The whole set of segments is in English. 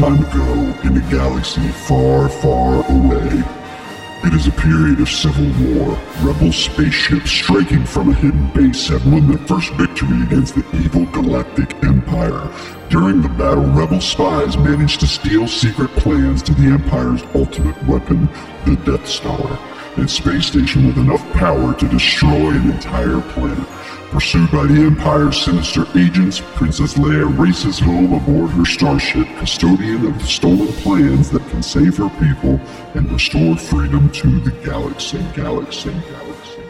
time ago in a galaxy far, far away. It is a period of civil war. Rebel spaceships striking from a hidden base have won their first victory against the evil Galactic Empire. During the battle, Rebel spies managed to steal secret plans to the Empire's ultimate weapon, the Death Star, a space station with enough power to destroy an entire planet. Pursued by the Empire's sinister agents, Princess Leia races home aboard her starship, custodian of the stolen plans that can save her people and restore freedom to the galaxy. Galaxy. Galaxy.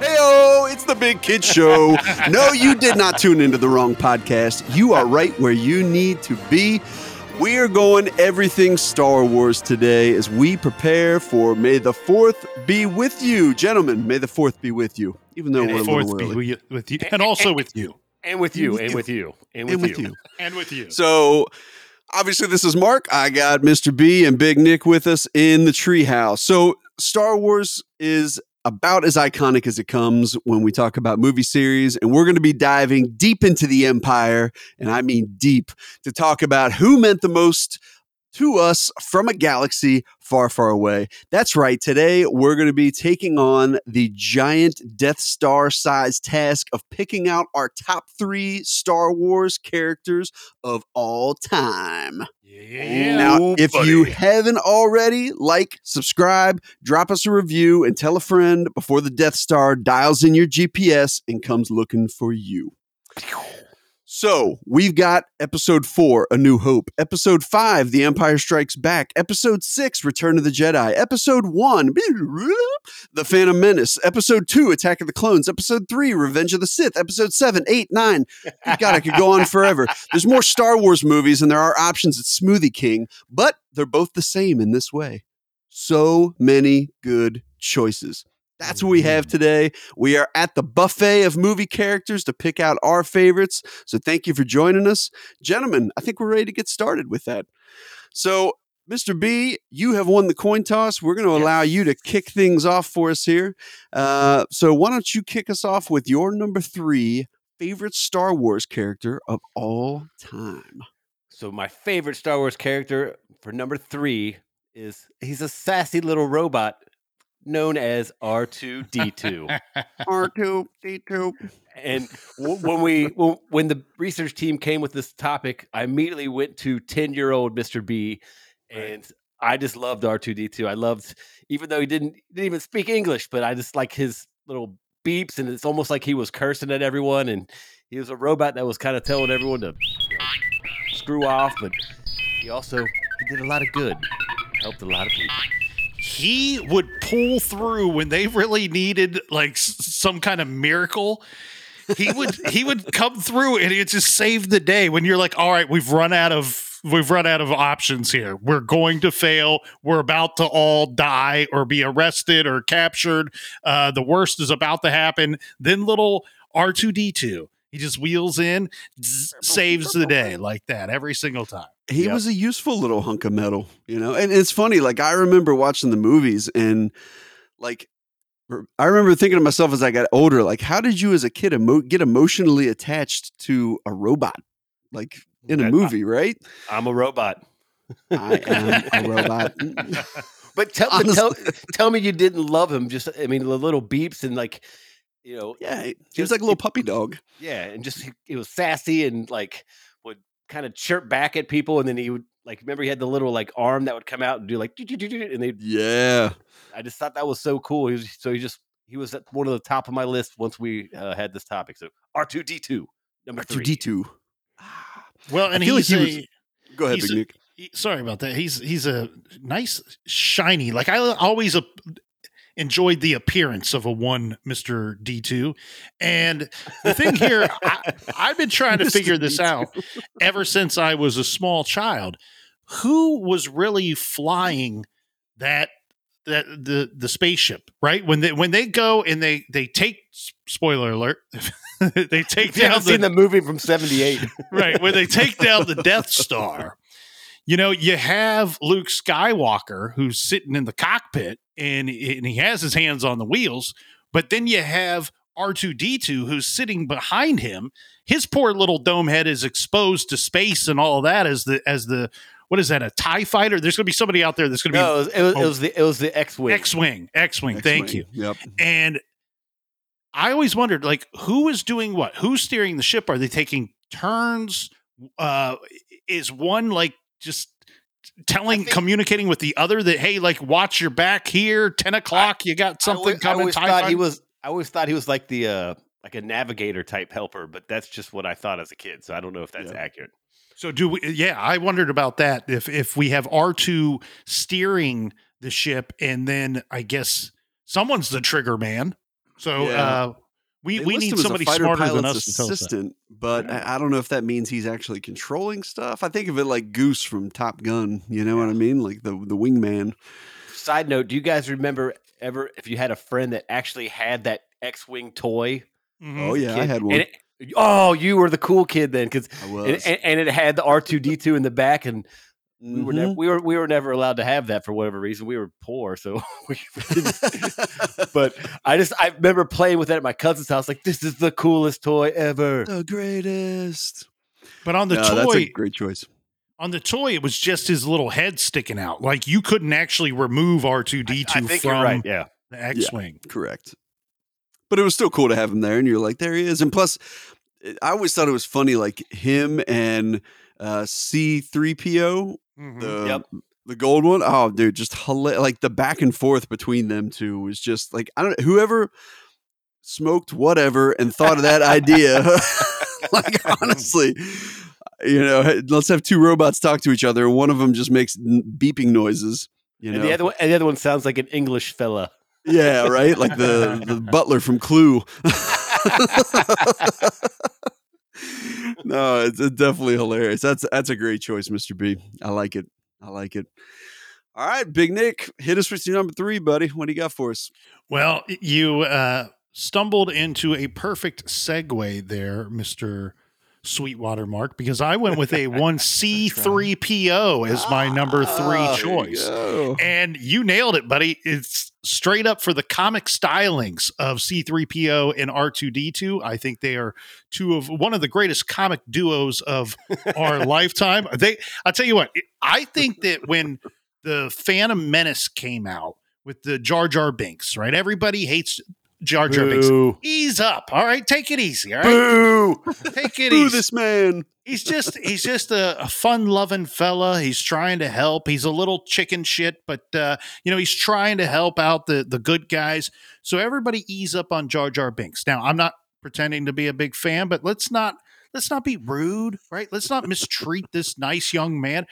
Heyo, it's the Big Kid Show. no, you did not tune into the wrong podcast. You are right where you need to be. We are going everything Star Wars today as we prepare for May the 4th be with you. Gentlemen, may the 4th be with you, even though And we're a the fourth little be with you, with you, and also with you, And with you, and with you, and with, And with you. you. and with you. So, obviously, this is Mark. I got Mr. B and Big Nick with us in the treehouse. So, Star Wars is about as iconic as it comes when we talk about movie series, and we're going to be diving deep into the Empire, and I mean deep, to talk about who meant the most to us from a galaxy far, far away. That's right. Today, we're going to be taking on the giant Death Star sized task of picking out our top three Star Wars characters of all time. Yeah. Now, if you haven't already, like, subscribe, drop us a review, and tell a friend before the Death Star dials in your GPS and comes looking for you. So, we've got episode four, A New Hope. Episode five, The Empire Strikes Back. Episode six, Return of the Jedi. Episode one, The Phantom Menace. Episode two, Attack of the Clones. Episode three, Revenge of the Sith. Episode seven, eight, nine. God, I could go on forever. There's more Star Wars movies and there are options at Smoothie King, but they're both the same in this way. So many good choices. That's what we have today. We are at the buffet of movie characters to pick out our favorites. So thank you for joining us. Gentlemen, I think we're ready to get started with that. So, Mr. B, you have won the coin toss. We're going to allow you to kick things off for us here. Uh, so, why don't you kick us off with your number three favorite Star Wars character of all time? So my favorite Star Wars character for number three is he's a sassy little robot known as R2D2. R2, D2. and when we when, when the research team came with this topic, I immediately went to 10-year-old Mr. B and I just loved R2D2. I loved even though he didn't didn't even speak English, but I just like his little beeps and it's almost like he was cursing at everyone and he was a robot that was kind of telling everyone to you know, screw off, but he also he did a lot of good. Helped a lot of people. He would pull through when they really needed like some kind of miracle. He would he would come through and it just saved the day when you're like, all right, we've run out of we've run out of options here. We're going to fail. We're about to all die or be arrested or captured. Uh, the worst is about to happen. Then little R two D two. He just wheels in, zzz, saves the day like that every single time. He Yep. was a useful little hunk of metal, you know. And it's funny, like I remember watching the movies and like I remember thinking to myself as I got older, like, how did you as a kid emo- get emotionally attached to a robot, like in a movie, right? I'm a robot. I am a robot. But tell, but tell, tell me you didn't love him. Just, I mean, the little beeps and like, you know, yeah, he was like a little puppy dog. yeah, and just he, was sassy and like kind of chirp back at people, and then he would like remember he had the little like arm that would come out and do like, and they. Yeah, I just thought that was so cool. He was so he just he was at one of the top of my list once we uh, had this topic. So R two D two number three. R2D2. Well, and I feel like he's he was- a Go ahead, He's Big a- Nick. he- sorry about that. He's he's a nice shiny. Like I always uh, enjoyed the appearance of a one Mister D two, and the thing here, I, I've been trying to figure this out ever since I was a small child. Who was really flying that that the the spaceship? Right when they when they go and they they take spoiler alert. they take down haven't seen the movie from '78, right when they take down the Death Star. You know, you have Luke Skywalker who's sitting in the cockpit and, and he has his hands on the wheels, but then you have R2D2 who's sitting behind him. His poor little dome head is exposed to space and all that as the as the what is that a tie fighter? There's going to be somebody out there that's going to be No, it was, Oh. it was the it was the X wing. X-wing, X-wing. Thank you. Yep. And I always wondered, like, who is doing what? Who's steering the ship? Are they taking turns? Uh, is one like just telling, think- communicating with the other that, hey, like, watch your back here, ten o'clock, you got I something coming I always TIE thought he was. I always thought he was like the uh like a navigator type helper, but that's just what I thought as a kid. So I don't know if that's Yeah. accurate. So do we? Yeah, I wondered about that. If if we have R two steering the ship, and then I guess someone's the trigger man. So Yeah. uh, we They we need him as a somebody fighter smarter than pilot's us to tell us that. assistant, but I I don't know if that means he's actually controlling stuff. I think of it like Goose from Top Gun. You know what I mean? Like the the wingman. Side note: Do you guys remember ever if you had a friend that actually had that X wing toy? Mhm. Oh yeah, I had one. and it- oh, you were the cool kid then, because and, and, and it had the R two D two in the back, and we were never Mhm. we were we were never allowed to have that for whatever reason. We were poor, so we but I just I remember playing with that at my cousin's house. Like this is the coolest toy ever. the greatest. But on the No, that's a toy, great choice. on the toy, it was just his little head sticking out. Like you couldn't actually remove R two D two from you're right. Yeah. the X wing. Correct. But it was still cool to have him there, and you're like, there he is. And plus, eh, I always thought it was funny, like him and uh, C3PO, Mhm. the Yep. the gold one. Oh, dude, just hila- like the back and forth between them two was just like I don't know whoever smoked whatever and thought of that idea. like honestly, you know, let's have two robots talk to each other. One of them just makes beeping noises. You know, And the other one, and the other one sounds like an English fella. yeah, right. Like the the butler from Clue. no, it's, definitely hilarious. That's that's a great choice, Mr. B. I like it. I like it. All right, Big Nick, hit us with your number three, buddy. What do you got for us? Well, you uh, stumbled into a perfect segue there, Mister Sweetwater Mark, because I went with a one C three PO as my number three Ah, you choice. And you nailed it, buddy. It's straight up for the comic stylings of C3PO and R2D2. I think they are two of one of the greatest comic duos of our lifetime. They I'll tell you what, I think that when the Phantom Menace came out with the Jar Jar Binks, right? Everybody hates Jar Jar Binks. Ease up. All right, take it easy. All right. Boo. Take it Boo easy this man. he's just he's just a, a fun loving fella he's trying to help he's a little chicken shit but uh you know he's trying to help out the the good guys so everybody ease up on jar jar binks now i'm not pretending to be a big fan but let's not let's not be rude right let's not mistreat this nice young man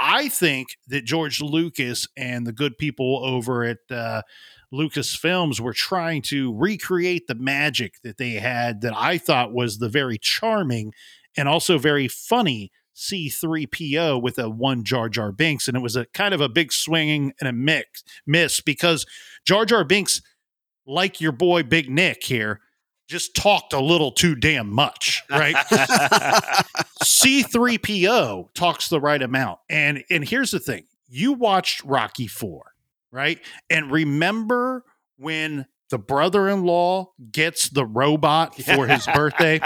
i think that george lucas and the good people over at uh Lucasfilms were trying to recreate the magic that they had that I thought was the very charming and also very funny C3PO with a one Jar Jar Binks. And it was a kind of a big swinging and a mix miss because Jar Jar Binks, like your boy Big Nick here, just talked a little too damn much, right? C3PO talks the right amount. And and here's the thing. You watched Rocky 4, right? And remember when the brother-in-law gets the robot for his birthday?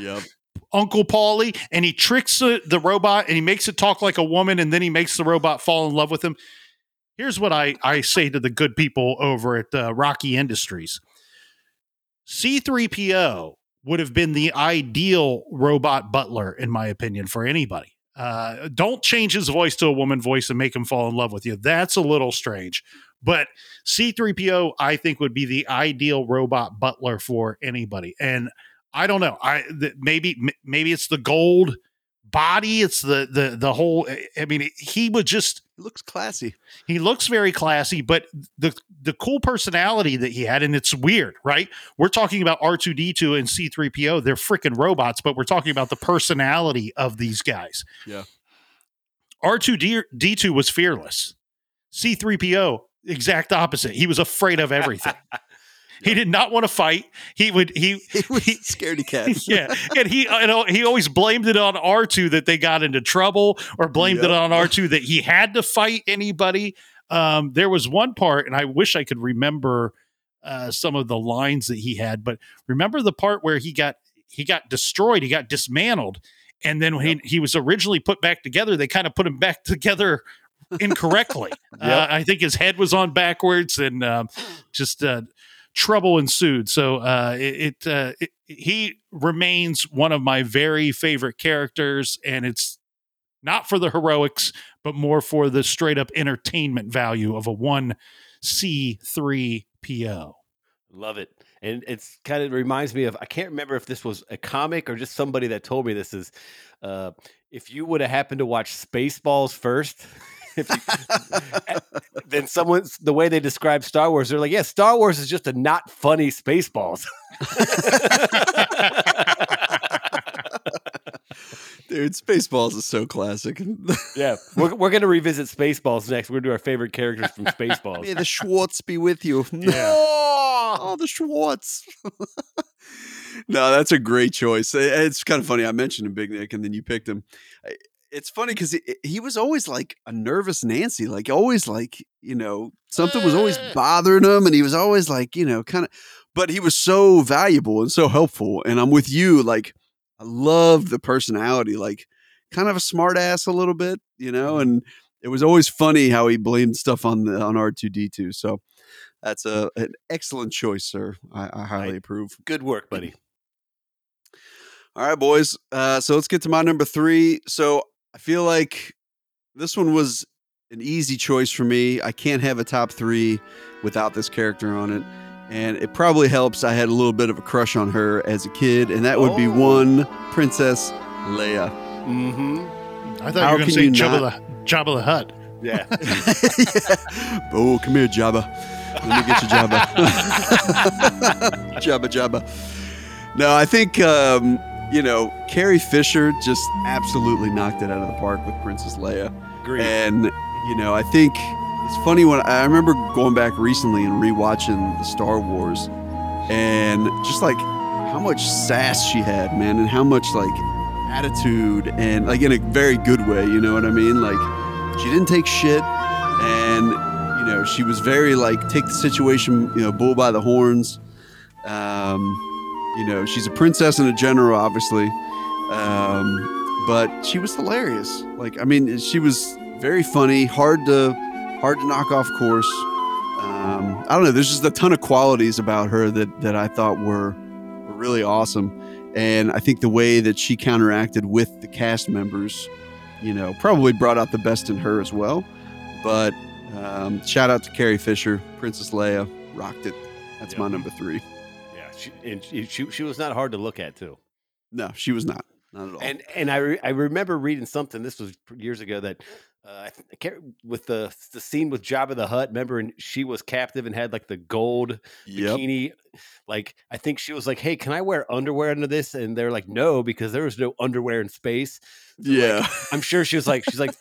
Yep. Uncle Paulie, and he tricks the, the robot and he makes it talk like a woman, and then he makes the robot fall in love with him. Here's what I, I say to the good people over at uh, Rocky Industries C3PO would have been the ideal robot butler, in my opinion, for anybody. Uh, don't change his voice to a woman voice and make him fall in love with you. That's a little strange. But C3PO, I think, would be the ideal robot butler for anybody. And I don't know. I th- maybe m- maybe it's the gold body. It's the the the whole. I mean, he was just looks classy. he looks very classy, but the the cool personality that he had, and it's weird, right? We're talking about R two D two and C three PO. They're freaking robots, but we're talking about the personality of these guys. Yeah. R two D two was fearless. C three PO exact opposite. He was afraid of everything. He did not want to fight. He would he He was scaredy cat. yeah, and he you know he always blamed it on R two that they got into trouble, or blamed it on R two that he had to fight anybody. Um, there was one part, and I wish I could remember uh, some of the lines that he had. But remember the part where he got he got destroyed, he got dismantled, and then when he, he was originally put back together, they kind of put him back together incorrectly. uh, I think his head was on backwards, and um, just uh, trouble ensued. So uh, it, uh, it he remains one of my very favorite characters, and it's not for the heroics, but more for the straight up entertainment value of a one C three PO. Love it. And it's kind of reminds me of I can't remember if this was a comic or just somebody that told me this is uh, if you would have happened to watch Spaceballs first, you, then someone's the way they describe Star Wars, they're like, yeah, Star Wars is just a not funny Spaceballs. Dude, Spaceballs is so classic. yeah, we're, we're going to revisit Spaceballs next. We're going to do our favorite characters from Spaceballs. May the Schwartz be with you. Yeah. Oh, the Schwartz. no, that's a great choice. It's kind of funny. I mentioned him, Big Nick, and then you picked him. It's funny because he, he was always like a nervous Nancy, like always like, you know, something was always Uh. bothering him. And he was always like, you know, kind of, but he was so valuable and so helpful. And I'm with you. Like, I love the personality, like kind of a smart ass a little bit, you know, and it was always funny how he blamed stuff on the on R2D2. So that's a an excellent choice, sir. I, I highly Right. approve. Good work, buddy. All right, boys. Uh, so let's get to my number three. So I feel like this one was an easy choice for me. I can't have a top three without this character on it. And it probably helps. I had a little bit of a crush on her as a kid, and that would be Oh. one Princess Leia. Mm-hmm. I thought How you were going to can say you Jabba not- the Jabba the Hutt. Yeah. oh, come here, Jabba. Let me get you, Jabba. Jabba, Jabba. No, I think, um, you know, Carrie Fisher just absolutely knocked it out of the park with Princess Leia. Great. And, you know, I think it's funny when I remember going back recently and rewatching the Star Wars and just like how much sass she had, man, and how much like attitude and like in a very good way, you know what I mean? Like she didn't take shit and you know, she was very like take the situation, you know, bull by the horns. Um, you know, she's a princess and a general, obviously. Um, but she was hilarious. Like, I mean, she was very funny, hard to hard to knock off course. Um, I don't know. There's just a ton of qualities about her that that I thought were were really awesome, and I think the way that she counteracted with the cast members, you know, probably brought out the best in her as well. But um, shout out to Carrie Fisher, Princess Leia, rocked it. That's Yeah. my number three. She, and she, she, she was not hard to look at, too. No, she was not. Not at all. And and I re- I remember reading something. This was years ago that uh, I th- I can't with the the scene with Jabba the Hutt. Remember, and she was captive and had like the gold yep. bikini. Like I think she was like, "Hey, can I wear underwear under this?" And they're like, "No," because there was no underwear in space. So, like, Yeah. I'm sure she was like, she's like,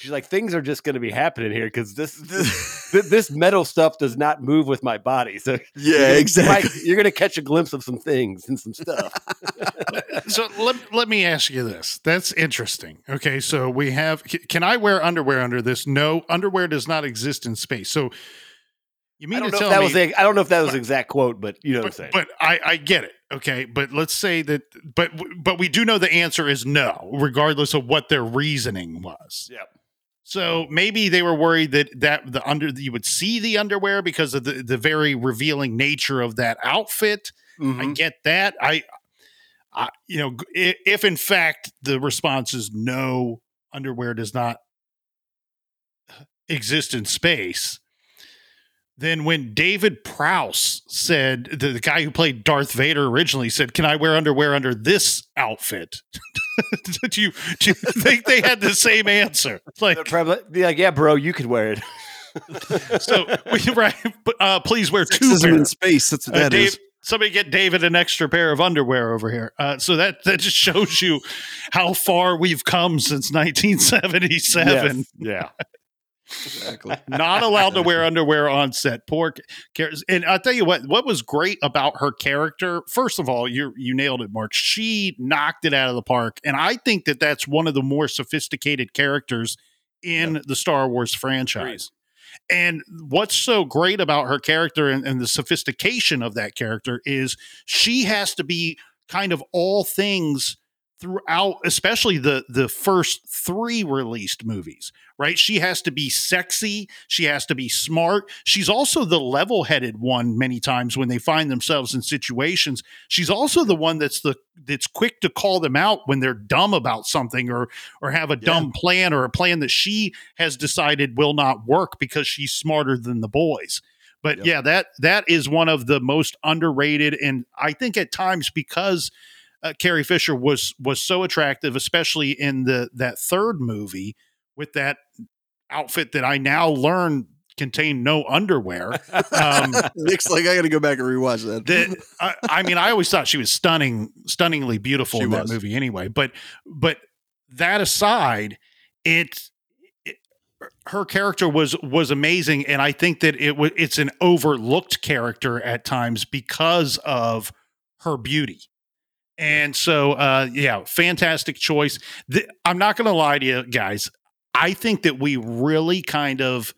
she's like, things are just going to be happening here because this this, this metal stuff does not move with my body. So yeah, you're gonna- exactly. Mike, you're going to catch a glimpse of some things and some stuff. so let, let me ask you this. That's interesting. Okay, so we have can I wear underwear under this? No, underwear does not exist in space. So you I mean don't to know tell if that me was the, I don't know if that was but- the exact quote, but you know what I'm but, saying. but I, I get it. Okay, but let's say that but but we do know the answer is no, regardless of what their reasoning was. Yep. So maybe they were worried that that the under you would see the underwear because of the, the very revealing nature of that outfit. I Mhm. get that. I, I you know, g- i- if in fact the response is no, underwear does not exist in space, then when David Prowse said, the, the guy who played Darth Vader originally said, "Can I wear underwear under this outfit?" Did you do you think they had the same answer? They'd Like, probably be like, yeah, bro, you could wear it. so we right, but, uh, please wear two Sexism in space. That's what Uh, that is. Dave, somebody get David an extra pair of underwear over here. Uh, so that that just shows you how far we've come since 1977. Yes. Yeah. Exactly. Not allowed to wear underwear on set. Poor char- and I'll tell you what. What was great about her character? First of all, you you nailed it, Mark. She knocked it out of the park, and I think that that's one of the more sophisticated characters in the Star Wars franchise. And what's so great about her character and, and the sophistication of that character is she has to be kind of all things throughout especially the the first 3 released movies right? She has to be sexy. She has to be smart. She's also the level-headed one many times when they find themselves in situations. She's also the one that's the that's quick to call them out when they're dumb about something or or have a Yeah. dumb plan or a plan that she has decided will not work because she's smarter than the boys. But Yep. yeah that that is one of the most underrated and i think at times because uh, Carrie Fisher was was so attractive, especially in the that third movie with that outfit that I now learn contained no underwear. Um, Nick's like, I got to go back and rewatch that. I, I mean, I always thought she was stunning, stunningly beautiful She in that movie. Anyway, but but that aside, it, it her character was was amazing, and I think that it was it's an overlooked character at times because of her beauty. And so, uh, yeah, fantastic choice. The, I'm not going to lie to you guys. I think that we really kind of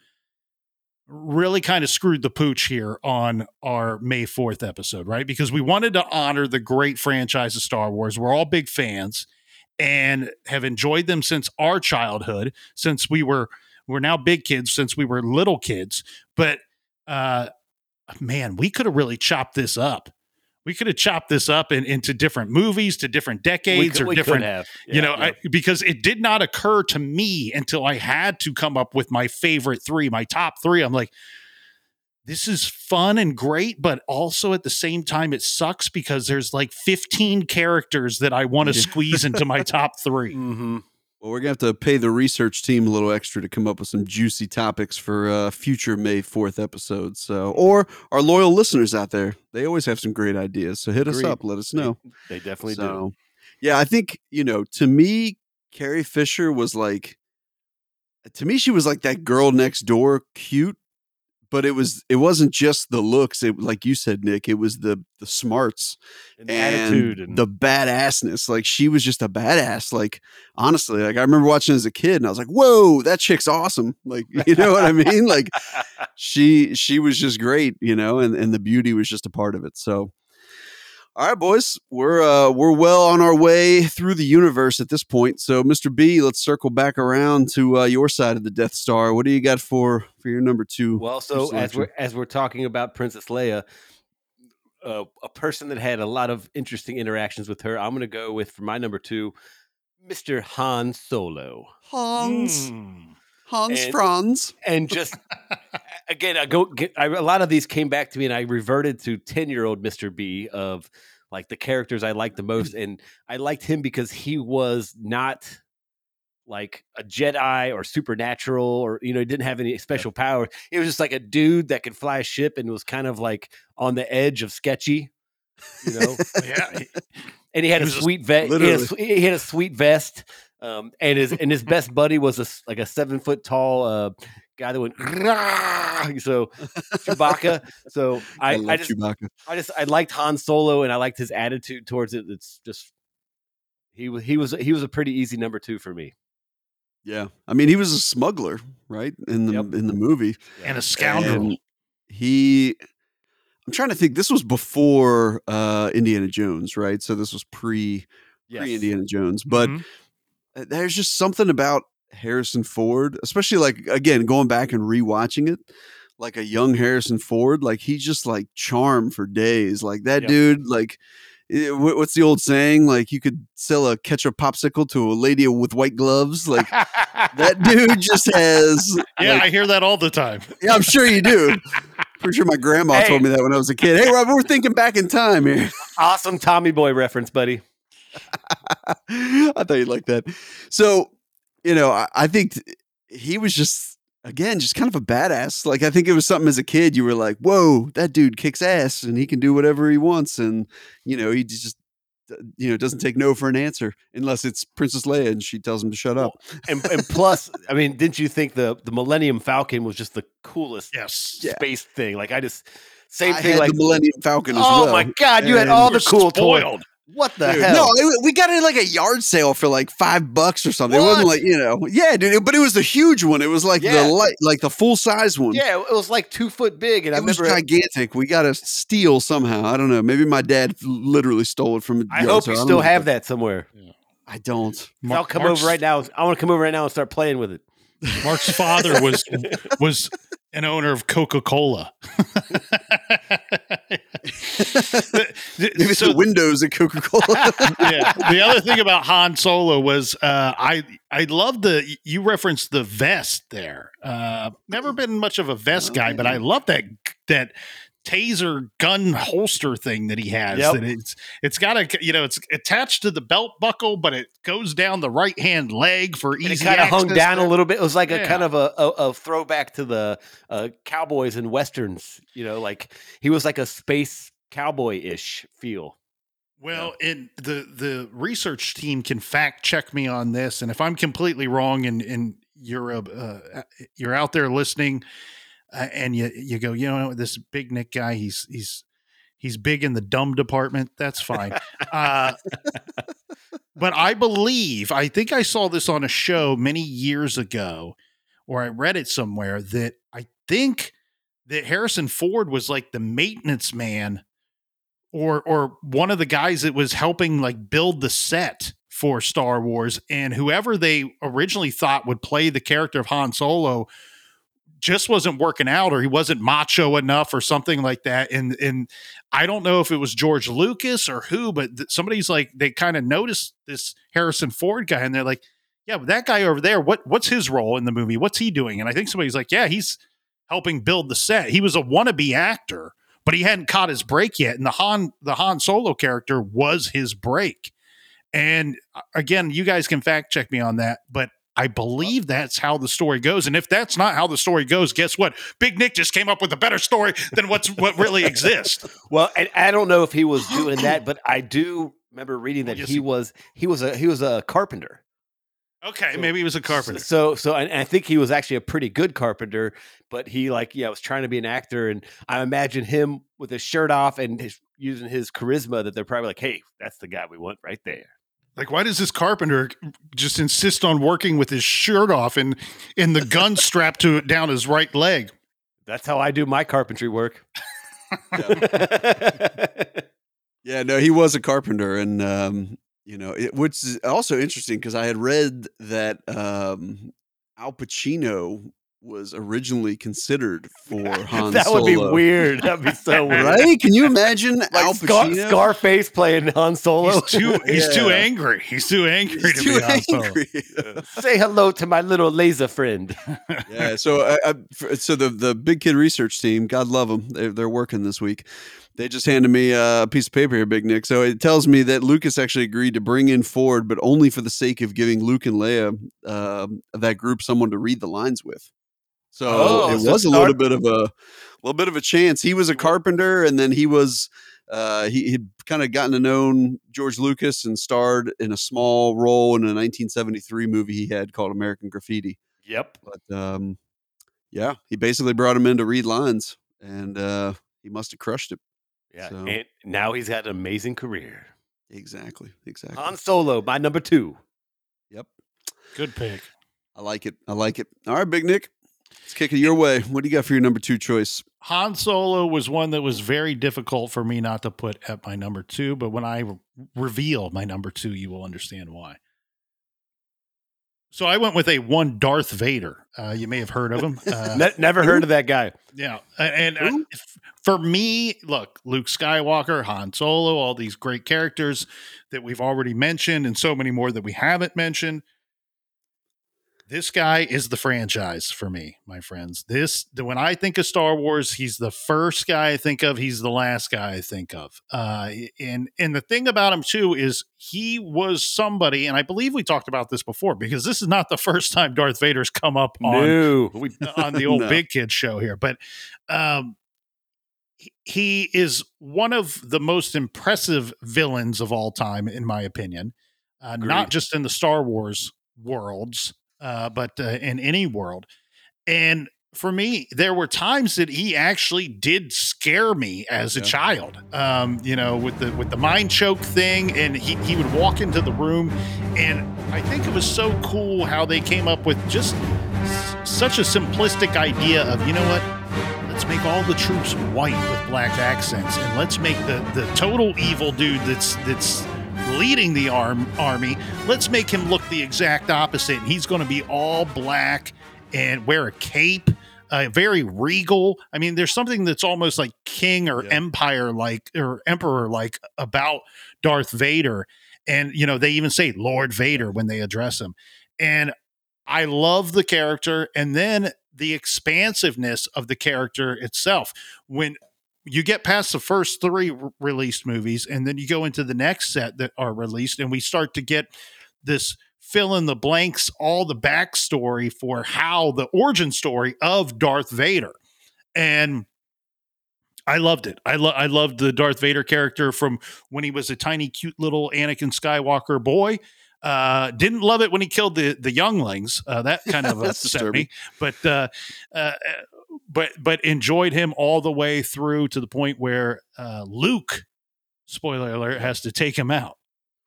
really kind of screwed the pooch here on our May 4th episode, right? Because we wanted to honor the great franchise of Star Wars. We're all big fans and have enjoyed them since our childhood, since we were we're now big kids, since we were little kids. But uh man, we could have really chopped this up. We could have chopped this up in, into different movies, to different decades, could- or different have. you know yeah. I, because it did not occur to me until i had to come up with my favorite three my top three i'm like this is fun and great but also at the same time it sucks because there's like 15 characters that i want to squeeze into my top three hmm Well, we're gonna have to pay the research team a little extra to come up with some juicy topics for uh, future May Fourth episodes. So, or our loyal listeners out there, they always have some great ideas. So hit us up, let us know. They definitely do. yeah, I think you know. To me, Carrie Fisher was like, to me, she was like that girl next door, cute. But it was it wasn't just the looks. It like you said, Nick. It was the the smarts And the and attitude and the badassness. Like she was just a badass. Like honestly, like I remember watching as a kid, and I was like, "Whoa, that chick's awesome!" Like you know what I mean? Like she she was just great, you know, and and the beauty was just a part of it. So. All right, boys, we're uh, we're well on our way through the universe at this point. So, Mr. B, let's circle back around to uh, your side of the Death Star. What do you got for for your number two? Well, so as we're as we're talking about Princess Leia, uh, a person that had a lot of interesting interactions with her, I'm going to go with for my number two, Mr. Han Solo, Hans Mm. Hans And- Franz. and just again, I go. Get, I, a lot of these came back to me, and I reverted to ten year old Mr. B of like the characters I liked the most, and I liked him because he was not like a Jedi or supernatural or you know he didn't have any special powers. It was just like a dude that could fly a ship and was kind of like on the edge of sketchy, you know. yeah and he had He a sweet vest. He, had a literally. swe- he had a sweet vest, um, and his and his best buddy was a s like a seven foot tall uh, guy that went "Grrrr," so Chewbacca. So I, love I just Chewbacca. I just I liked Han Solo and I liked his attitude towards it. It's just he was he was he was a pretty easy number two for me. Yeah, I mean, he was a smuggler, right? In the Yep. in the movie, and a scoundrel And he. I'm trying to think. This was before uh, Indiana Jones, right? So this was pre Yes. pre Indiana Jones, but Mhm. Uh, there's just something about Harrison Ford, especially like again going back and rewatching it, like a young Harrison Ford, like he just like charm for days. Like that Yep. dude, like eh, what's the old saying? Like you could sell a ketchup popsicle to a lady with white gloves. Like that dude just has. yeah like, i hear that all the time yeah, I'm sure you do. Pretty sure my grandma Hey. told me that when I was a kid. Hey, Rob, we're thinking back in time here. awesome Tommy Boy reference, buddy. I thought you'd like that. So, you know, I, I think th- he was just again just kind of a badass. Like I think it was something as a kid you were like, "Whoa, that dude kicks ass and he can do whatever he wants." And you know, he just you know doesn't take no for an answer unless it's Princess Leia and she tells him to shut up. And and plus, I mean, didn't you think the the Millennium Falcon was just the coolest yes Yeah. space thing? Like I just same I thing. had Like the Millennium Falcon as oh well. my god, you had all the cool toys. Spoiled What the Dude, hell? No, it, we got it like a yard sale for like five bucks or something. It wasn't like you know, yeah, dude. But it was the huge one. It was like Yeah. the light, like the full size one. yeah, it was like two foot big, and I it was remember. gigantic. We got to steal somehow. I don't know. Maybe my dad literally stole it from. a I yard hope sale. you don't still know. have that somewhere. I don't. Mar- I'll come Mark's- over right now. I want to come over right now and start playing with it. Mark's father was was an owner of Coca Cola. Maybe the windows at Coca Cola. yeah. The other thing about Han Solo was uh, I I love the you referenced the vest there. Uh, never been much of a vest guy, but I love that that taser gun holster thing that he has. Yep. That it's it's got a you know it's attached to the belt buckle, but it goes down the right hand leg for And it easy. kind of hung down a little bit. It was like a kind of a, a, a throwback to the uh, cowboys and westerns. You know, like he was like a space cowboy ish feel. Well, and the the research team can fact check me on this, and if I'm completely wrong, and and you're a uh, you're out there listening, uh, and you you go, you know, this big Nick guy, he's he's he's big in the dumb department. That's fine. uh, but I believe, I think I saw this on a show many years ago, or I read it somewhere that I think that Harrison Ford was like the maintenance man or or one of the guys that was helping like build the set for Star Wars and whoever they originally thought would play the character of Han Solo just wasn't working out or he wasn't macho enough or something like that and and I don't know if it was George Lucas or who but th- somebody's like they kind of noticed this Harrison Ford guy and they're like yeah but that guy over there what what's his role in the movie what's he doing and I think somebody's like yeah he's helping build the set he was a wannabe actor but he hadn't caught his break yet. And the Han the Han Solo character was his break. And uh, again, you guys can fact check me on that, but I believe that's how the story goes. And if that's not how the story goes, guess what? Big Nick just came up with a better story than what's what really exists. Well, and I don't know if he was doing that, but I do remember reading that Yes, he he- was he was a he was a carpenter. Okay, maybe he was a carpenter. So so and I think he was actually a pretty good carpenter, but he like yeah was trying to be an actor, and I imagine him with his shirt off and his, using his charisma that they're probably like, hey, that's the guy we want right there. Like, why does this carpenter just insist on working with his shirt off and and the gun strapped to it down his right leg? That's how I do my carpentry work. Yeah, no, he was a carpenter, and um, you know, it, which is also interesting because I had read that um, Al Pacino was originally considered for Han that would be weird. That'd be so weird. right? Can you imagine Like Al Scar- Pacino? Scarface playing Han Solo. He's too he's too angry. He's too angry He's to too be Han Solo. Say hello to my little laser friend. yeah. So, I, I, f- so the the Big Kid Research Team, God love them, they're, they're working this week. They just handed me a piece of paper here, Big Nick. So it tells me that Lucas actually agreed to bring in Ford, but only for the sake of giving Luke and Leia um, of that group someone to read the lines with. So Oh, it was a start- little bit of a little bit of a chance. He was a carpenter, and then he was uh, he he'd kind of gotten to know George Lucas and starred in a small role in a 1973 movie he had called American Graffiti. Yep. But um, yeah, he basically brought him in to read lines, and uh, he must have crushed it. Yeah. So- And now he's had an amazing career. Exactly, exactly. Han Solo, my number two. Yep, Good pick. I like it. I like it. All right, Big Nick, let's kick it your way. What do you got for your number two choice? Han Solo was one that was very difficult for me not to put at my number two, but when I re- reveal my number two, you will understand why. So I went with a one Darth Vader. Uh, you may have heard of him. Uh, Ne- never heard of that guy. yeah, and uh, Who? f- for me, look, Luke Skywalker, Han Solo, all these great characters that we've already mentioned, and so many more that we haven't mentioned. This guy is the franchise for me, my friends. This when I think of Star Wars, he's the first guy I think of. He's the last guy I think of. Uh, and and the thing about him too is he was somebody, and I believe we talked about this before because this is not the first time Darth Vader's come up on No. We, on the old No. big kid show here but um he- he is one of the most impressive villains of all time in my opinion uh, not just in the star wars worlds uh, but uh, in any world and for me, there were times that he actually did scare me as a Yeah. child. Um, you know, with the with the mind choke thing, and he he would walk into the room, and I think it was so cool how they came up with just s- such a simplistic idea of you know what. Let's make all the troops white with black accents, and let's make the, the total evil dude that's that's leading the arm army. Let's make him look the exact opposite, and he's going to be all black and wear a cape, uh, very regal. I mean, there's something that's almost like king or Yeah. empire like or emperor like about Darth Vader. And you know, they even say Lord Vader when they address him. And I love the character, and then the expansiveness of the character itself. When you get past the first three released movies, and then you go into the next set that are released, and we start to get this fill in the blanks, all the backstory for how the origin story of Darth Vader. And I loved it. I, lo- I loved the Darth Vader character from when he was a tiny, cute little Anakin Skywalker boy. Uh, didn't love it when he killed the the younglings. Uh, that kind of upset disturbing. me. But uh, uh, but but enjoyed him all the way through to the point where uh, Luke, spoiler alert, has to take him out.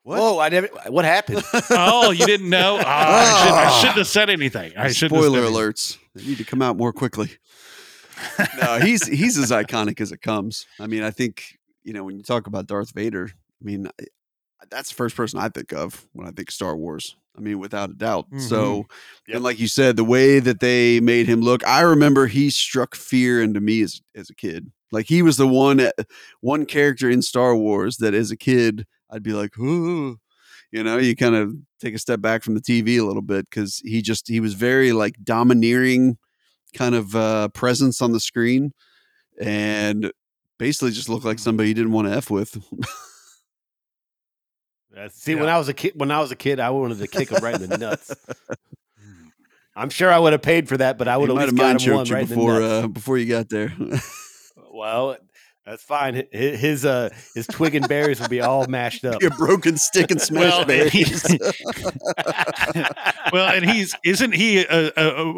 What? Whoa! I never. What happened? Oh, you didn't know? Ah, I, should, I shouldn't have said anything. I should. Spoiler alerts. They need to come out more quickly. no, he's he's as iconic as it comes. I mean, I think you know when you talk about Darth Vader. I mean, that's the first person I think of when I think Star Wars. I mean, without a doubt. So, Yep. and like you said, the way that they made him look, I remember he struck fear into me as as a kid. Like he was the one uh, one character in Star Wars that as a kid I'd be like, ooh. You know, you kind of take a step back from the TV a little bit because he just he was very like domineering kind of uh presence on the screen and basically just looked like somebody you didn't want to F with. Uh, See, when I was a kid, when I was a kid, I wanted to kick him right in the nuts. I'm sure I would have paid for that, but I would He have might at have least mind got him one choked you right before in the nuts. uh, before you got there. well, that's fine. Hi- His uh, his twig and berries will be all mashed up. Your broken stick and smash Well, berries. well, and he's isn't he a, a, a,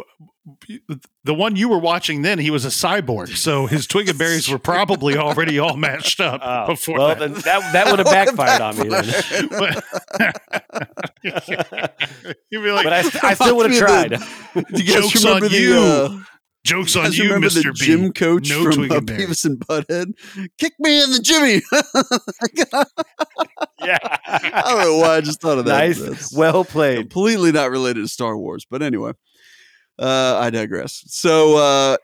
the one you were watching then? He was a cyborg, so his twig and berries were probably already all matched up Oh, before well, that. then that that would have backfired on me. Then. But, You'd be like, but I, I still would have tried. Do you guys Joke's remember on the, you, uh, jokes you on you, remember the Mister B. gym coach No from twig uh, and berries. Beavis and Butthead? Kick me in the Jimmy. yeah. I don't know why I just thought of that. Nice. That's Well played. completely not related to Star Wars, but anyway, uh, I digress. So, uh,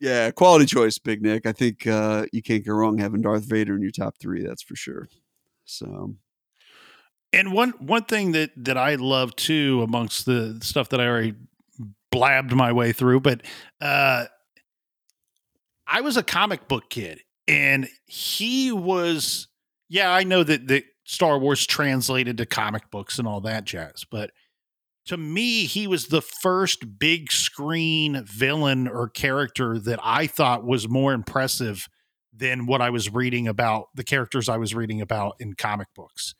yeah, quality choice, Big Nick. I think uh, you can't go wrong having Darth Vader in your top three. That's for sure. So, And one one thing that that I love too, amongst the stuff that I already blabbed my way through, but uh, I was a comic book kid, and he was. Yeah, I know that that Star Wars translated to comic books and all that jazz, but to me, he was the first big screen villain or character that I thought was more impressive than what I was reading about the characters I was reading about in comic books.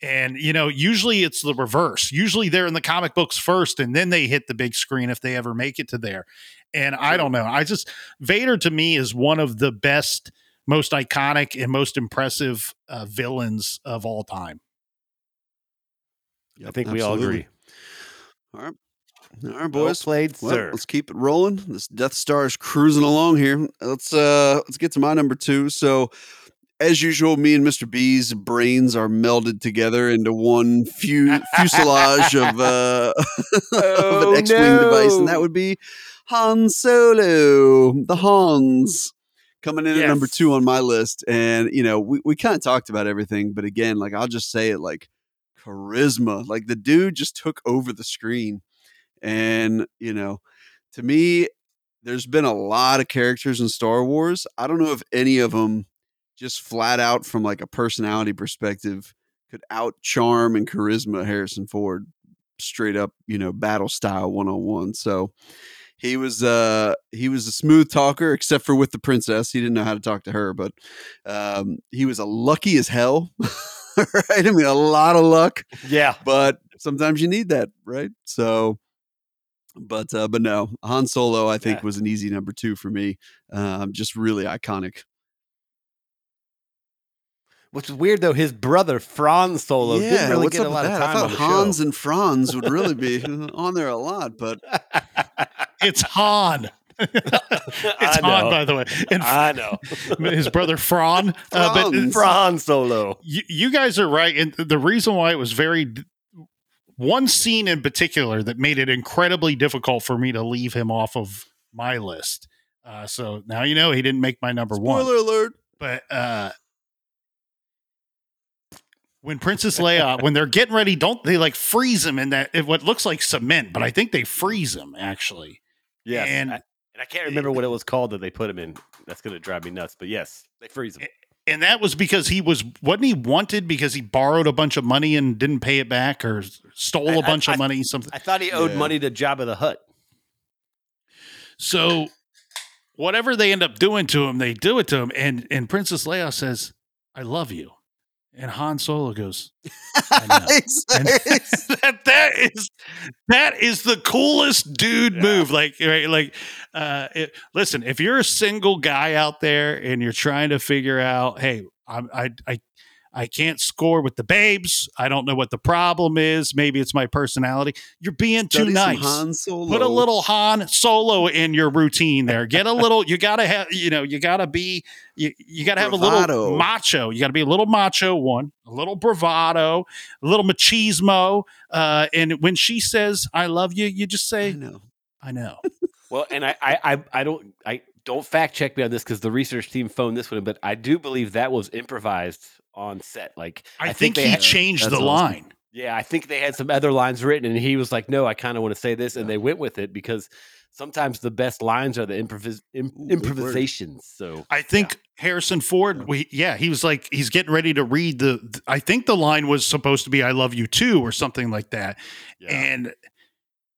And you know, usually it's the reverse. Usually they're in the comic books first and then they hit the big screen if they ever make it to there. And I don't know. I just Vader to me is one of the best, most iconic and most impressive uh, villains of all time. I think we all agree. All right, all right, Well boys. played, Well, sir. let's keep it rolling. This Death Star is cruising along here. Let's uh let's get to my number two. So as usual, me and Mr. B's brains are melded together into one fu- fuselage of uh of Oh, an X-wing device, and that would be Han Solo, the Hans, coming in at number two on my list. And you know, we, we kind of talked about everything, but again, like I'll just say it like charisma. Like the dude just took over the screen. And, you know, to me, there's been a lot of characters in Star Wars. I don't know if any of them just flat out from like a personality perspective could out charm and charisma Harrison Ford straight up, you know, battle style one on one. So he was uh he was a smooth talker, except for with the princess. He didn't know how to talk to her, but um he was a lucky as hell. right? I mean a lot of luck Yeah. but sometimes you need that, right? So But uh, but no, Han Solo I think Yeah. was an easy number two for me. Um, just really iconic. Which is weird though. His brother Franz Solo didn't really get a lot of time I thought Hans show. and Franz would really be on there a lot, but It's Han. It's Han, by the way, and I know. his brother Fran. Uh, but. Franz Solo. you, you guys are right, and the reason why it was very one scene in particular that made it incredibly difficult for me to leave him off of my list. Uh, so now you know he didn't make my number one. spoiler alert. but uh when Princess Leia, when they're getting ready, don't they like freeze him in that in what looks like cement? But I think they freeze him actually. Yeah, And- And, I, and I can't remember what it was called that they put him in. That's going to drive me nuts. But yes, they freeze him. And that was because he was wasn't he wanted because he borrowed a bunch of money and didn't pay it back or stole I- a I- bunch of I- money something. I thought he owed Yeah. money to Jabba the Hutt. So whatever they end up doing to him, they do it to him. And and Princess Leia says, "I love you," and Han Solo goes, I know. And that that is that is the coolest dude Yeah. move. Like right, like uh, it, listen, if you're a single guy out there and you're trying to figure out, hey, I'm, I I I can't score with the babes. I don't know what the problem is. Maybe it's my personality. You're being too Study some nice. Han Solo. Put a little Han Solo in your routine there. Get a little. You gotta have. You know. You gotta be. You, you gotta have a little macho. You gotta be a little macho. One, a little bravado, a little machismo. Uh, and when she says "I love you," you just say, I know. "I know." Well, and I, I, I, I don't, I don't fact check me on this because the research team phoned this one, in, but I do believe that was improvised on set. Like, I, think, they he had- changed the awesome. line. yeah, I think they had some other lines written, and he was like, "No, I kind of want to say this," and they went with it because sometimes the best lines are the improvis- im- Ooh, improvisations. So I think Harrison Ford, we, yeah, he was like, he's getting ready to read the. th- I think the line was supposed to be "I love you too" or something like that. and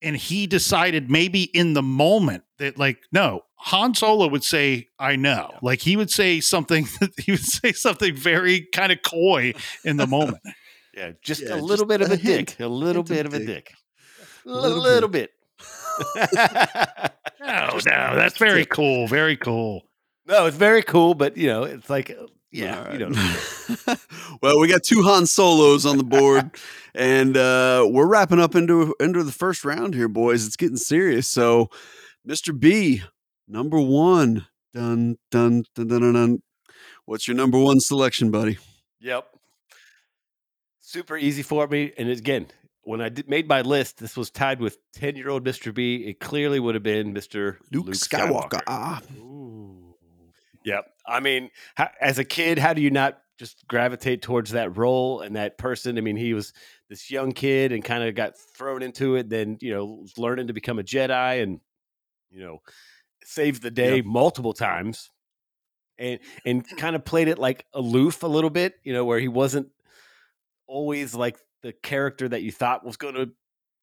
and he decided maybe in the moment that like no Han Solo would say I know Yeah. like he would say something he would say something very kind of coy in the moment yeah, just Yeah, a little just bit of a a hint. dick, a little bit of a dick. dick, a little little, bit. no no that's very cool very cool no, it's very cool, but you know, it's like, yeah, All you right. know, well, we got two Han Solos on the board, and uh, we're wrapping up into into the first round here, boys. It's getting serious. So, Mr. B, number one. Dun dun dun dun dun. dun. What's your number one selection, buddy? Yep. Super easy for me. And again, when I did, made my list, this was tied with 10 year old Mr. B. It clearly would have been Mr. Luke, Skywalker. Ah, Yep. I mean, how, as a kid, how do you not just gravitate towards that role and that person? I mean, he was this young kid and kind of got thrown into it, then, you know, learning to become a Jedi and, you know, saved the day multiple times and and kind of played it like aloof a little bit, you know, where he wasn't always like the character that you thought was going to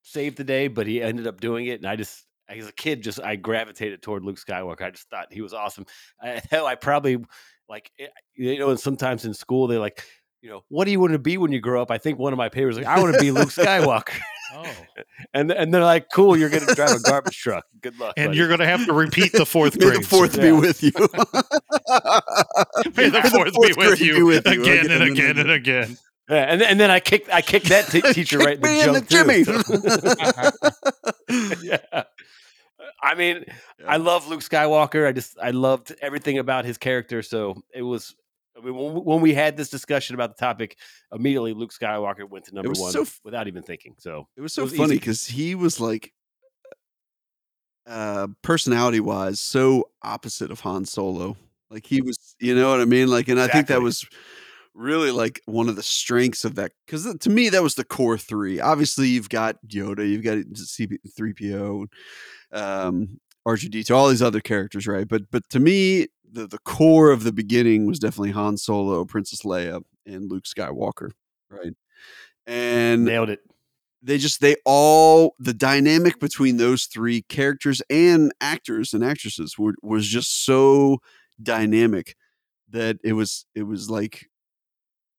save the day, but he ended up doing it. And I just, as a kid, just I gravitated toward Luke Skywalker. I just thought he was awesome. I, hell, I probably like eh, you know, and sometimes in school they're like, you know, what do you want to be when you grow up? I think one of my papers like, I want to be Luke Skywalker, oh and and they're like, cool, you're going to drive a garbage truck. Good luck. and buddy." you're gonna have to repeat the fourth May grade the fourth be with you. May the May fourth, be with grade you, again and again and again Yeah, and and then I kicked I kicked that t- teacher right in the Kick me in junk the Jimmy. yeah. I mean, I love Luke Skywalker. I just I loved everything about his character. So it was. I mean, when, we had this discussion about the topic, immediately Luke Skywalker went to number one so f- without even thinking. So It was so was funny because he was like, uh, personality wise, so opposite of Han Solo. Like he was, you know what I mean? Like, and I think that was really like one of the strengths of that because to me that was the core three. Obviously, you've got Yoda, you've got three PO, um, R2D2, all these other characters, right? But but to me, the the core of the beginning was definitely Han Solo, Princess Leia, and Luke Skywalker, right? And nailed it. they just they all the dynamic between those three characters and actors and actresses were, was just so dynamic that it was it was like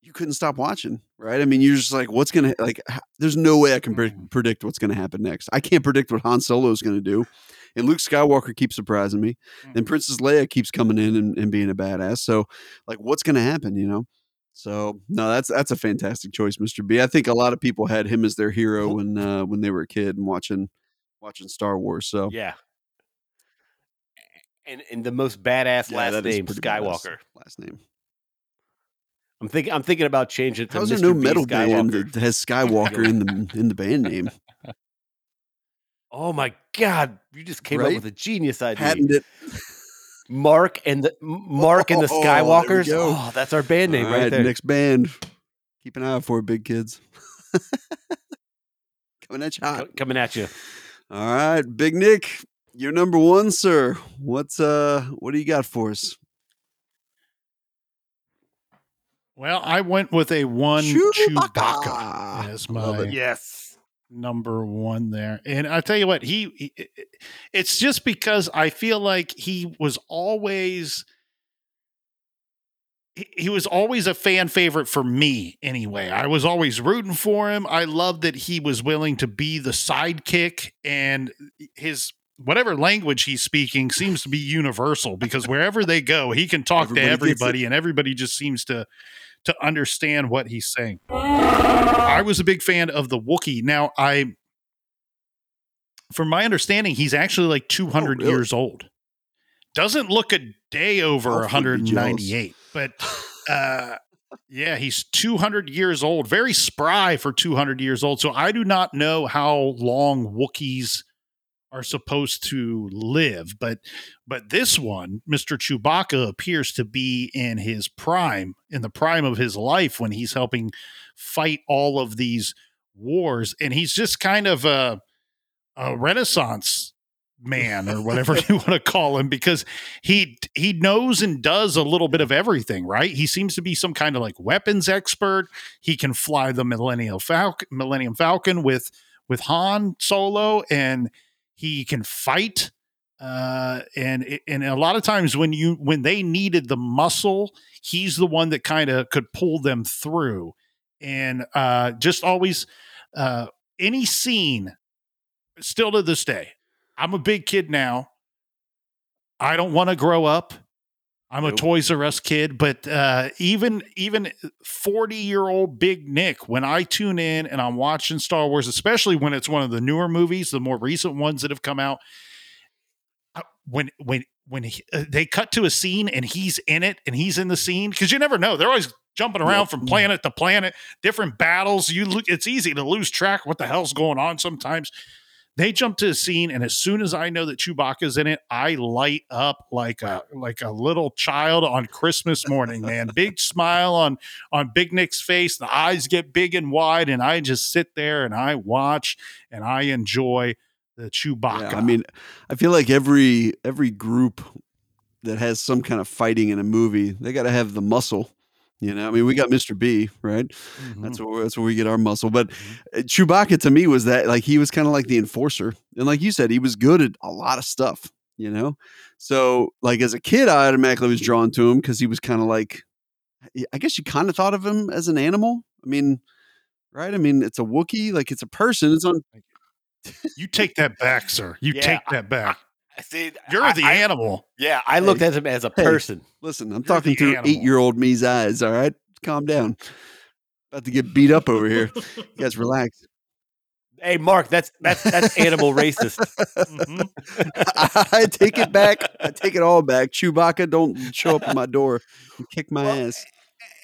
you couldn't stop watching, right? I mean, you're just like, what's gonna like? There's no way I can pre- Mhm. predict what's gonna happen next. I can't predict what Han Solo is gonna do, and Luke Skywalker keeps surprising me, and Princess Leia keeps coming in and, and being a badass. So, like, what's gonna happen? You know. So no, that's that's a fantastic choice, Mr. B. I think a lot of people had him as their hero when uh, when they were a kid and watching watching Star Wars. So Yeah. And and the most badass yeah, last name, Skywalker. Last name. I'm thinking I'm thinking about changing it to How's Mr. there no B. metal band Skywalker. that has Skywalker in the in the band name? Oh my god, you just came up Right? with a genius idea. Patent it. Mark and the Mark and the Oh, there we Skywalkers. go. Oh, that's our band name All right, there. Next band. Keep an eye out for it, big kids. Coming at you hot. Co- coming at you. All right, Big Nick, you're number one, sir. What's uh what do you got for us? Well, I went with a one Chewbacca. Chewbacca as my. Yes. number one there. And I tell you what, he, he it's just because I feel like he was always he, he was always a fan favorite for me anyway. I was always rooting for him. I loved that he was willing to be the sidekick and his whatever language he's speaking seems to be universal because wherever they go, he can talk Everybody to everybody and everybody just seems to to understand what he's saying. I was a big fan of the Wookiee. Now, I, from my understanding, he's actually like 200 really? years old. Doesn't look a day over Alf would be jealous. 198, but uh, yeah, he's 200 years old. Very spry for 200 years old. So I do not know how long Wookiees are supposed to live, but but this one, Mr. Chewbacca, appears to be in his prime, in the prime of his life when he's helping fight all of these wars, and he's just kind of a a Renaissance man or whatever you want to call him because he he knows and does a little bit of everything right he seems to be some kind of like weapons expert he can fly the millennium falcon millennium falcon with with han solo and he can fight uh and and a lot of times when you when they needed the muscle he's the one that kind of could pull them through. And uh just always uh any scene still to this day i'm a big kid now. I don't want to grow up i'm a toys r us kid but uh even even 40 year old big nick when i tune in and i'm watching star wars especially when it's one of the newer movies the more recent ones that have come out when when when he, uh, they cut to a scene and he's in it and he's in the scene because you never know they're always jumping around Yep. from planet to planet different battles you it's easy to lose track what the hell's going on sometimes they jump to a scene and as soon as i know that chewbacca's in it i light up like a like a little child on christmas morning man. Big smile on on big nick's face. The eyes get big and wide and i just sit there and i watch and i enjoy the chewbacca. Yeah, I mean, I feel like every every group that has some kind of fighting in a movie, they got to have the muscle. You know, I mean, we got Mr. B, right? Mhm. That's where that's where we get our muscle. But uh, Chewbacca to me was that like he was kind of like the enforcer, and like you said, he was good at a lot of stuff. You know, so like as a kid, I automatically was drawn to him because he was kind of like, I guess you kind of thought of him as an animal. I mean, right? I mean, it's a Wookiee, like it's a person. It's on. You take that back, sir. You Yeah, take that back. I see. You're I- the I- animal. Yeah, I looked at him as a Hey. person. Listen, I'm You're talking the through animal. eight year old me's eyes. All right, calm down. About to get beat up over here. You guys relax. Hey, Mark, that's that's that's animal racist. Mhm. I take it back. I take it all back. Chewbacca, don't show up at my door and kick my Well, ass.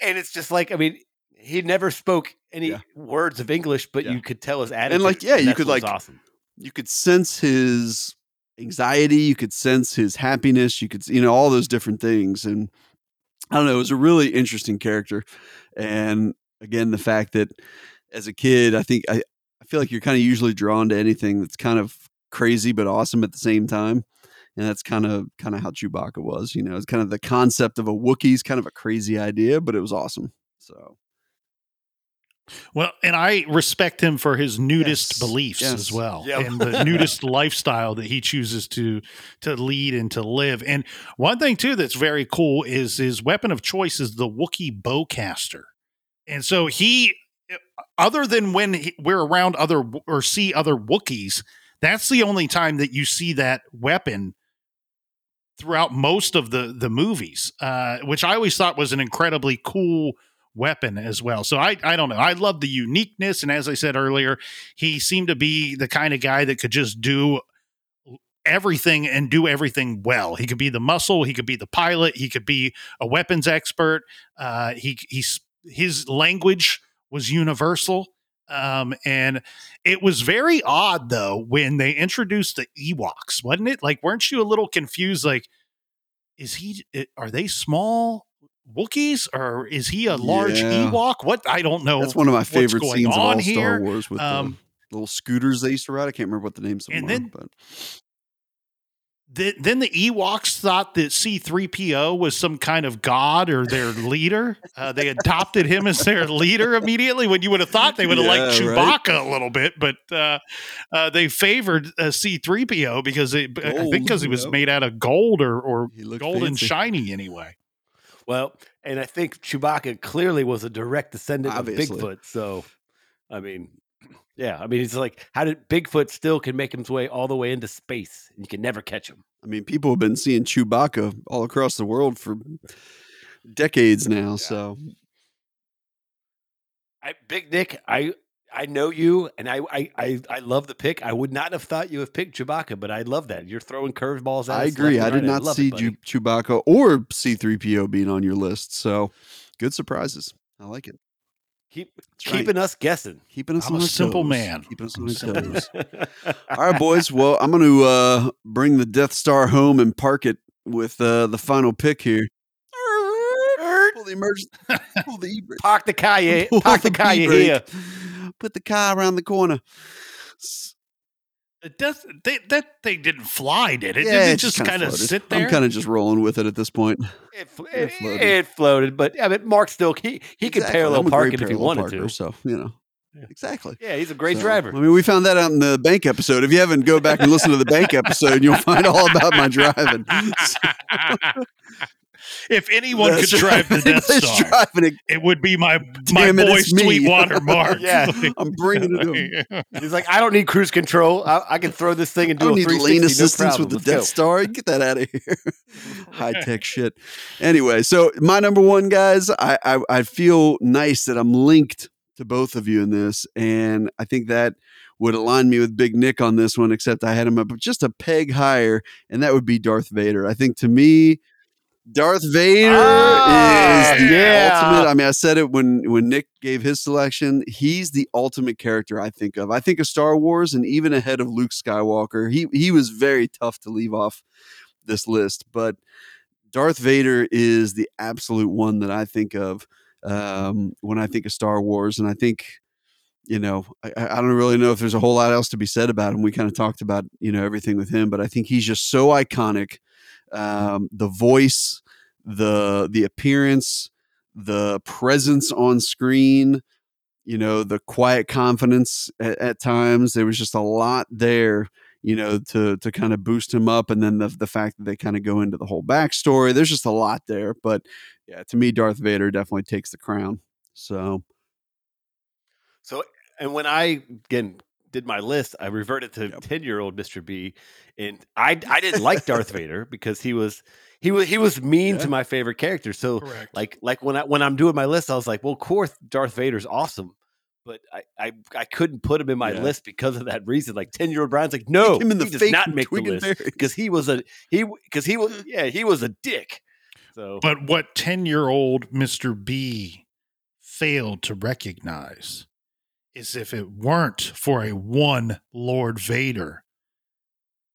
And it's just like I mean, he never spoke any Yeah. words of English, but Yeah. you could tell his attitude. And like, yeah, you could, like, awesome. You could sense his anxiety. You could sense his happiness. You could, you know, all those different things. And I don't know. It was a really interesting character. And again, the fact that as a kid, I think I, I feel like you're kind of usually drawn to anything that's kind of crazy but awesome at the same time. And that's kind of kind of how Chewbacca was. You know, it's kind of the concept of a Wookiee's kind of a crazy idea, but it was awesome. So Well, and I respect him for his nudist Yes, beliefs yes. as well, Yep. and the nudist lifestyle that he chooses to to lead and to live. And one thing too that's very cool is his weapon of choice is the Wookiee bowcaster. And so he, other than when he, we're around other or see other Wookiees, that's the only time that you see that weapon throughout most of the the movies, uh, which I always thought was an incredibly cool weapon as well. So I I don't know. I love the uniqueness, and as I said earlier, he seemed to be the kind of guy that could just do everything and do everything well. He could be the muscle, he could be the pilot, he could be a weapons expert. Uh, he he's his language was universal. Um, and it was very odd though when they introduced the Ewoks, wasn't it? Like, weren't you a little confused? Like, is he? Are they small Wookiees or is he a large Yeah. Ewok? What I don't know. That's one of my favorite scenes of on all Star. Wars with Um, the little scooters they used to ride. I can't remember what the names of them then- are, but the, then the Ewoks thought that C3PO was some kind of god or their leader. Uh, they adopted him as their leader immediately when you would have thought they would have liked Yeah, right. Chewbacca a little bit, but uh, uh, they favored uh, C3PO because it, I think because he was made out of gold or, or gold and shiny anyway. Well, and I think Chewbacca clearly was a direct descendant Obviously. of Bigfoot. So, I mean, yeah, I mean, it's like how did Bigfoot still can make his way all the way into space and you can never catch him? I mean, people have been seeing Chewbacca all across the world for decades now. So I, Big Nick, I I know you, and I, I I I love the pick. I would not have thought you have picked Chewbacca, but I love that you're throwing curveballs. At I agree. I and did not love see it, buddy. Chew- Chewbacca or C3PO being on your list. So good surprises. I like it. Keep That's right. keeping us guessing. Keeping us I'm on a simple toes. man. Keeping us on our simple. toes. All right, boys. Well, I'm going to uh, bring the Death Star home and park it with uh, the final pick here. Pull the emergency. Pull the e-brake. Park the car, park the the car, here. Put the car around the corner. It does, they, that thing didn't fly, did it? yeah, did it just kind of sit there? I'm kind of just rolling with it at this point. It, fl- It floated. it floated, but yeah, but Mark still he he could parallel park it if he wanted parker, to. So you know, Yeah. exactly. Yeah, he's a great So, driver. I mean, we found that out in the bank episode. If you haven't, go back and listen to the bank episode. You'll find all about my driving. if anyone That's could drive the. Death Star, driving it. it would be my my Damn it, boy it's. Sweetwater Mark. Yeah. I'm bringing it home. He's like, I don't need cruise control. I, I can throw this thing and I do don't a need 360. lane assistance problem. with the Let's Death go. Star. Get that out of here. High tech shit. Anyway, so my number one, guys, I, I I feel nice that I'm linked to both of you in this, and I think that would align me with Big Nick on this one. Except I had him up just a peg higher, and that would be Darth Vader. I think to me. Darth Vader Ah, is the yeah. ultimate. I mean, I said it when when Nick gave his selection. He's the ultimate character I think of. I think of Star Wars, and even ahead of Luke Skywalker. He he was very tough to leave off this list, but Darth Vader is the absolute one that I think of um, when I think of Star Wars, and I think. You know, I, I don't really know if there's a whole lot else to be said about him. We kind of talked about, you know, everything with him, but I think he's just so iconic. Um, the voice, the the appearance, the presence on screen, you know, the quiet confidence at, at times. There was just a lot there, you know, to to kind of boost him up, and then the the fact that they kind of go into the whole backstory. There's just a lot there, but yeah, to me, Darth Vader definitely takes the crown. So So, and when I again did my list, I reverted to Yep. ten year old Mister B, and I I didn't like Darth Vader because he was he was he was mean Yeah. to my favorite character. So Correct. like like when I when I'm doing my list, I was like, well, of course, Darth Vader's awesome. But I, I, I couldn't put him in my Yeah. list because of that reason. Like ten year old Brian's like, no, him in the he does not make the list because he was a he because he was yeah he was a dick. So But what 10 year old Mr. B failed to recognize is if it weren't for a one Lord Vader,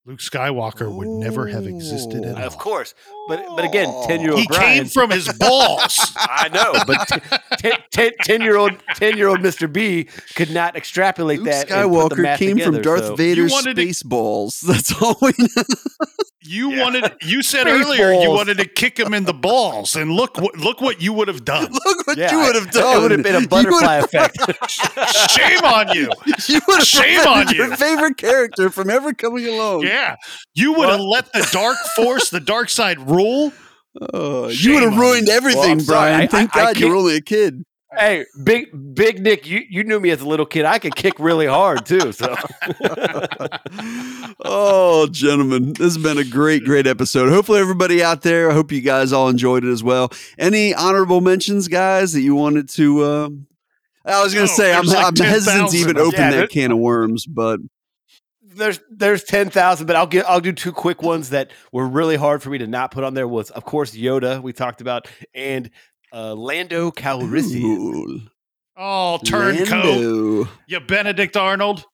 Luke Skywalker would never have existed at Oh. all. of course, but but again, ten year old He Brian came from his balls. I know, but ten year old ten year old Mr. B could not extrapolate Luke that. and put the Skywalker math came from Darth so- Vader's wanted to- space balls. That's all we know. You Yeah. wanted you said Space earlier you wanted to kick him in the balls, and look what look what you would have done. Look what Yeah, you would have done. It would have been a butterfly effect. Shame on you. You would have Shame on prevented your you. favorite character from ever coming along. Yeah. You would have let the dark force, the dark side rule. Oh, you would have ruined you. everything, Well, I'm sorry. Brian. I- Thank I- I God you were can't- only a kid. Hey, big big Nick, you, you knew me as a little kid. I could kick really hard too. So oh, gentlemen, this has been a great, great episode. Hopefully, everybody out there, I hope you guys all enjoyed it as well. Any honorable mentions, guys, that you wanted to? Uh, I was going to Oh, say, I'm, like I'm hesitant to even open Yeah, that can of worms, but there's there's ten thousand, but I'll get I'll do two quick ones that were really hard for me to not put on there. Was of course Yoda we talked about and uh, Lando Calrissian. Ooh, Oh, turncoat. You Benedict Arnold.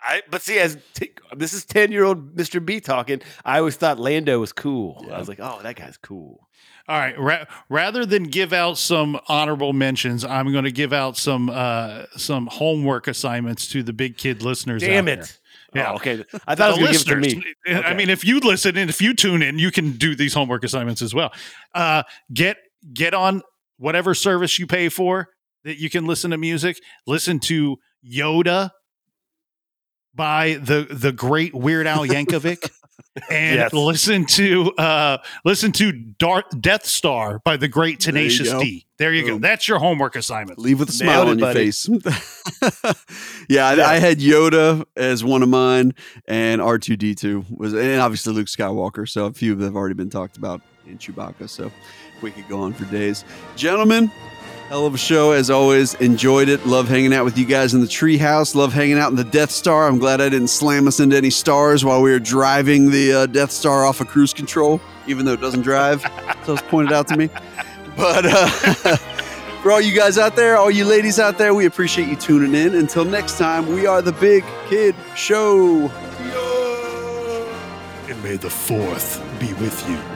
I but see as t- this is ten year old Mr. B talking. I always thought Lando was cool. Yeah. I was like, oh, that guy's cool. All right. Ra- rather than give out some honorable mentions, I'm going to give out some uh, some homework assignments to the big kid listeners. Damn out it. Yeah. Yeah. okay. I thought it was the going to give it to me. I mean, if you listen and if you tune in, you can do these homework assignments as well. Uh, get get on whatever service you pay for that you can listen to music. Listen to Yoda by the the great Weird Al Yankovic. And Yes. listen to uh listen to Darth Death Star by the great Tenacious go. D. There you go. That's your homework assignment. Leave with a Nailed smile it, on your buddy. face. yeah, I, I had Yoda as one of mine, and R two D two was, and obviously Luke Skywalker. So a few of them have already been talked about, and Chewbacca. So we could go on for days, gentlemen. Hell of a show as always. Enjoyed it. Love hanging out with you guys in the treehouse. Love hanging out in the Death Star. I'm glad I didn't slam us into any stars while we were driving the uh, Death Star off of cruise control, even though it doesn't drive. so it's pointed out to me. But uh, for all you guys out there, all you ladies out there, we appreciate you tuning in. Until next time, we are the Big Kid Show. And may the fourth be with you.